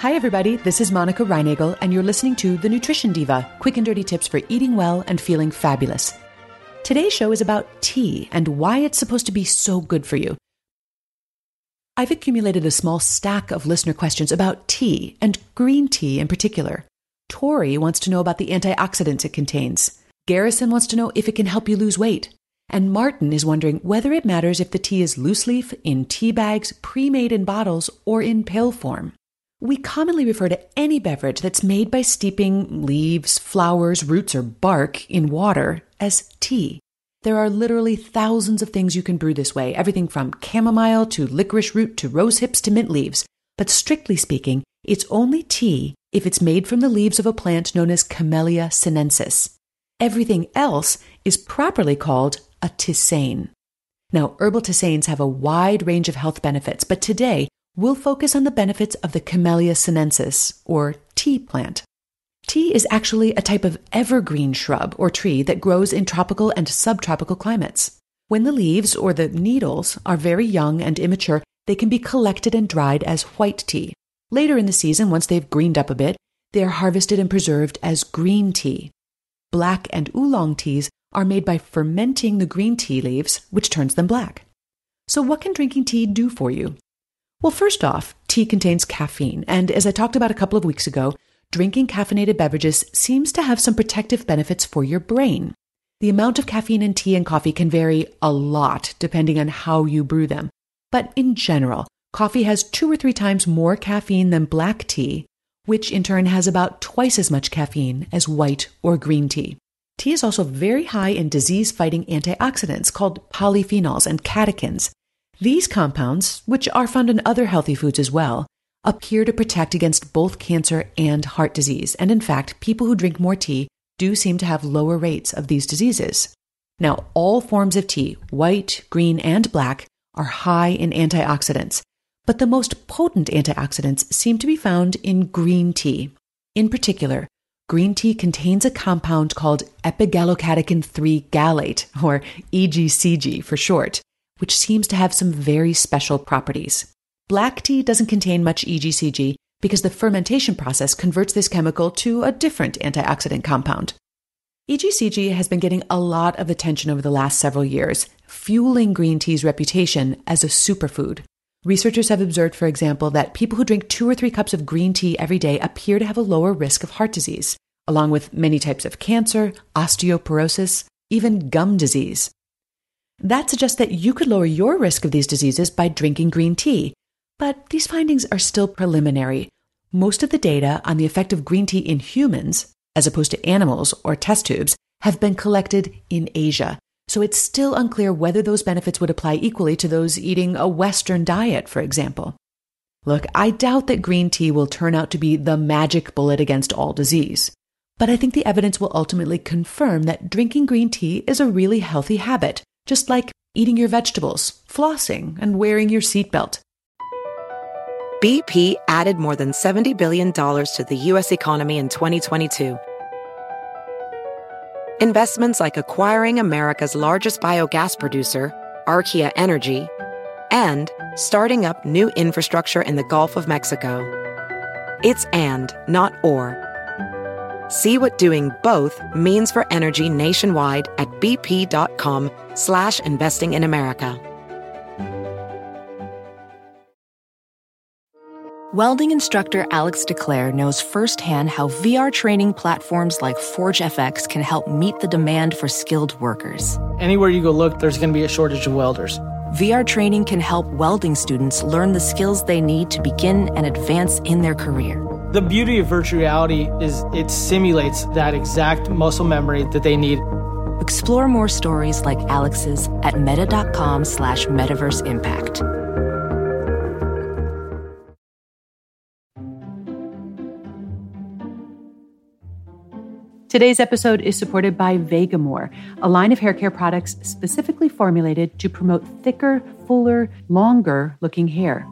Hi, everybody. This is Monica Reinagel, and you're listening to The Nutrition Diva quick and dirty tips for eating well and feeling fabulous. Today's show is about tea and why it's supposed to be so good for you. I've accumulated a small stack of listener questions about tea and green tea in particular. Tori wants to know about the antioxidants it contains. Garrison wants to know if it can help you lose weight. And Martin is wondering whether it matters if the tea is loose leaf, in tea bags, pre made in bottles, or in pill form. We commonly refer to any beverage that's made by steeping leaves, flowers, roots, or bark in water as tea. There are literally thousands of things you can brew this way, everything from chamomile to licorice root to rose hips to mint leaves. But strictly speaking, it's only tea if it's made from the leaves of a plant known as Camellia sinensis. Everything else is properly called a tisane. Now, herbal tisanes have a wide range of health benefits, but today we'll focus on the benefits of the Camellia sinensis, or tea plant. Tea is actually a type of evergreen shrub or tree that grows in tropical and subtropical climates. When the leaves or the needles are very young and immature, they can be collected and dried as white tea. Later in the season, once they've greened up a bit, they are harvested and preserved as green tea. Black and oolong teas are made by fermenting the green tea leaves, which turns them black. So, what can drinking tea do for you? Well, first off, tea contains caffeine, and as I talked about a couple of weeks ago, drinking caffeinated beverages seems to have some protective benefits for your brain. The amount of caffeine in tea and coffee can vary a lot depending on how you brew them. But in general, coffee has two or three times more caffeine than black tea, which in turn has about twice as much caffeine as white or green tea. Tea is also very high in disease fighting antioxidants called polyphenols and catechins, these compounds, which are found in other healthy foods as well, appear to protect against both cancer and heart disease. And in fact, people who drink more tea do seem to have lower rates of these diseases. Now, all forms of tea, white, green, and black, are high in antioxidants, but the most potent antioxidants seem to be found in green tea. In particular, green tea contains a compound called epigallocatechin 3 gallate, or EGCG for short, which seems to have some very special properties. Black tea doesn't contain much EGCG because the fermentation process converts this chemical to a different antioxidant compound. EGCG has been getting a lot of attention over the last several years, fueling green tea's reputation as a superfood. Researchers have observed, for example, that people who drink two or three cups of green tea every day appear to have a lower risk of heart disease, along with many types of cancer, osteoporosis, even gum disease. That suggests that you could lower your risk of these diseases by drinking green tea. But these findings are still preliminary. Most of the data on the effect of green tea in humans, as opposed to animals or test tubes, have been collected in Asia. So it's still unclear whether those benefits would apply equally to those eating a Western diet, for example. Look, I doubt that green tea will turn out to be the magic bullet against all disease. But I think the evidence will ultimately confirm that drinking green tea is a really healthy habit just like eating your vegetables, flossing, and wearing your seatbelt. BP added more than $70 billion to the U.S. economy in 2022. Investments like acquiring America's largest biogas producer, Archaea Energy, and starting up new infrastructure in the Gulf of Mexico. It's and, not or. See what doing both means for energy nationwide at bp.com slash investing in America. Welding instructor Alex DeClaire knows firsthand how VR training platforms like ForgeFX can help meet the demand for skilled workers. Anywhere you go look, there's going to be a shortage of welders. VR training can help welding students learn the skills they need to begin and advance in their career. The beauty of virtual reality is it simulates that exact muscle memory that they need. Explore more stories like Alex's at meta.com slash metaverse impact. Today's episode is supported by Vegamour, a line of hair care products specifically formulated to promote thicker, fuller, longer looking hair.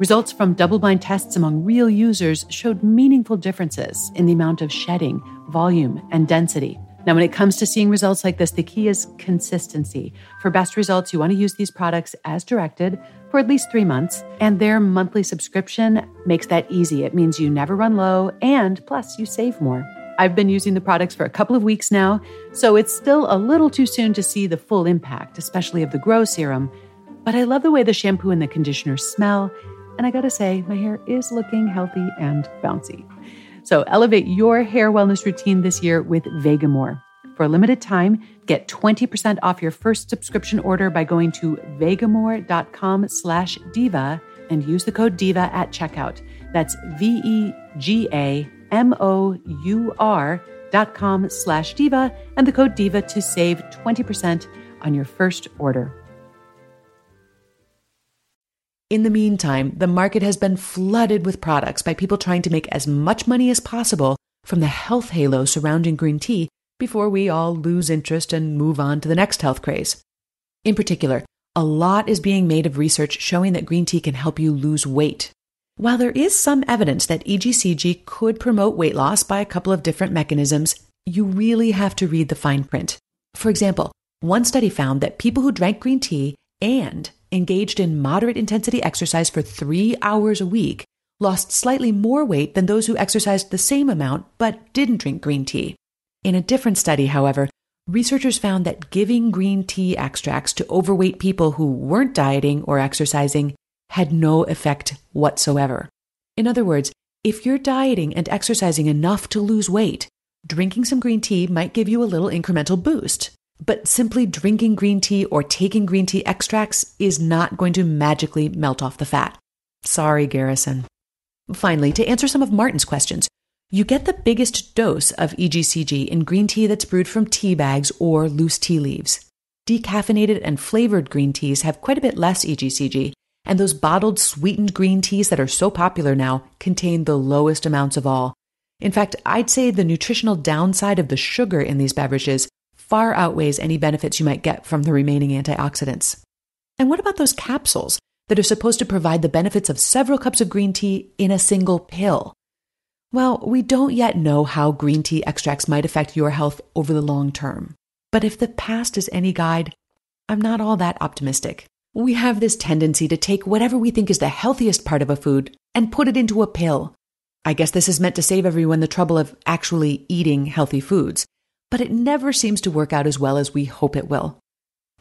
Results from double blind tests among real users showed meaningful differences in the amount of shedding, volume, and density. Now, when it comes to seeing results like this, the key is consistency. For best results, you want to use these products as directed for at least three months, and their monthly subscription makes that easy. It means you never run low, and plus, you save more. I've been using the products for a couple of weeks now, so it's still a little too soon to see the full impact, especially of the Grow Serum. But I love the way the shampoo and the conditioner smell, and I gotta say, my hair is looking healthy and bouncy. So elevate your hair wellness routine this year with Vegamour. For a limited time, get 20% off your first subscription order by going to vegamour.com slash diva and use the code DIVA at checkout. That's V-E-G-A M-O-U-R dot com slash diva and the code diva to save 20% on your first order. In the meantime, the market has been flooded with products by people trying to make as much money as possible from the health halo surrounding green tea before we all lose interest and move on to the next health craze. In particular, a lot is being made of research showing that green tea can help you lose weight. While there is some evidence that EGCG could promote weight loss by a couple of different mechanisms, you really have to read the fine print. For example, one study found that people who drank green tea and engaged in moderate intensity exercise for three hours a week lost slightly more weight than those who exercised the same amount but didn't drink green tea. In a different study, however, researchers found that giving green tea extracts to overweight people who weren't dieting or exercising had no effect whatsoever. In other words, if you're dieting and exercising enough to lose weight, drinking some green tea might give you a little incremental boost. But simply drinking green tea or taking green tea extracts is not going to magically melt off the fat. Sorry, Garrison. Finally, to answer some of Martin's questions, you get the biggest dose of EGCG in green tea that's brewed from tea bags or loose tea leaves. Decaffeinated and flavored green teas have quite a bit less EGCG, and those bottled sweetened green teas that are so popular now contain the lowest amounts of all. In fact, I'd say the nutritional downside of the sugar in these beverages far outweighs any benefits you might get from the remaining antioxidants. And what about those capsules that are supposed to provide the benefits of several cups of green tea in a single pill? Well, we don't yet know how green tea extracts might affect your health over the long term. But if the past is any guide, I'm not all that optimistic. We have this tendency to take whatever we think is the healthiest part of a food and put it into a pill. I guess this is meant to save everyone the trouble of actually eating healthy foods, but it never seems to work out as well as we hope it will.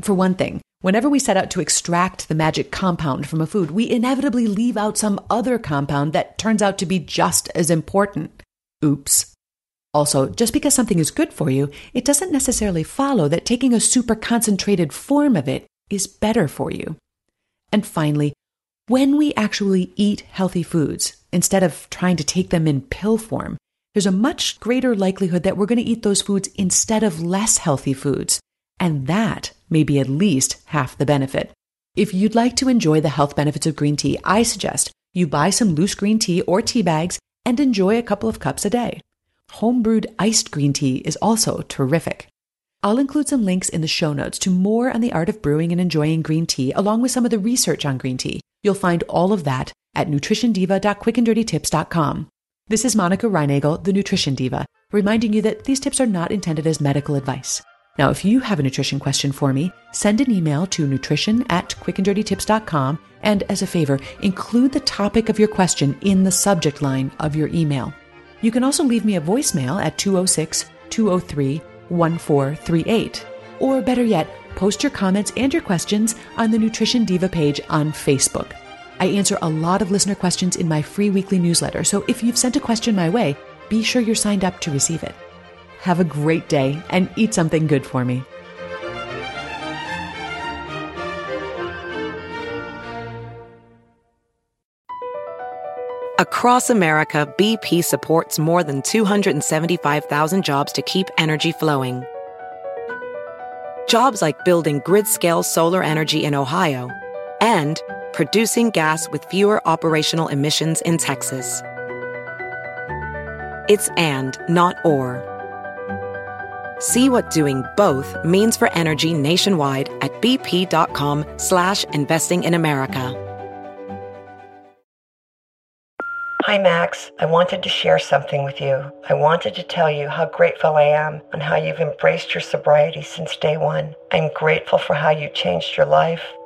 For one thing, whenever we set out to extract the magic compound from a food, we inevitably leave out some other compound that turns out to be just as important. Oops. Also, just because something is good for you, it doesn't necessarily follow that taking a super concentrated form of it is better for you. And finally, when we actually eat healthy foods, instead of trying to take them in pill form, there's a much greater likelihood that we're going to eat those foods instead of less healthy foods. And that may be at least half the benefit. If you'd like to enjoy the health benefits of green tea, I suggest you buy some loose green tea or tea bags and enjoy a couple of cups a day. Homebrewed iced green tea is also terrific. I'll include some links in the show notes to more on the art of brewing and enjoying green tea, along with some of the research on green tea. You'll find all of that at nutritiondiva.quickanddirtytips.com. This is Monica Reinagel, the Nutrition Diva, reminding you that these tips are not intended as medical advice. Now, if you have a nutrition question for me, send an email to nutrition at quickanddirtytips.com and as a favor, include the topic of your question in the subject line of your email. You can also leave me a voicemail at 206 203 1438. Or better yet, post your comments and your questions on the Nutrition Diva page on Facebook. I answer a lot of listener questions in my free weekly newsletter, so if you've sent a question my way, be sure you're signed up to receive it. Have a great day and eat something good for me. Across America, BP supports more than 275,000 jobs to keep energy flowing. Jobs like building grid scale solar energy in Ohio and producing gas with fewer operational emissions in Texas. It's and, not or. See what doing both means for energy nationwide at bp.com slash investing in America. Hi, Max. I wanted to share something with you. I wanted to tell you how grateful I am and how you've embraced your sobriety since day one. I'm grateful for how you changed your life.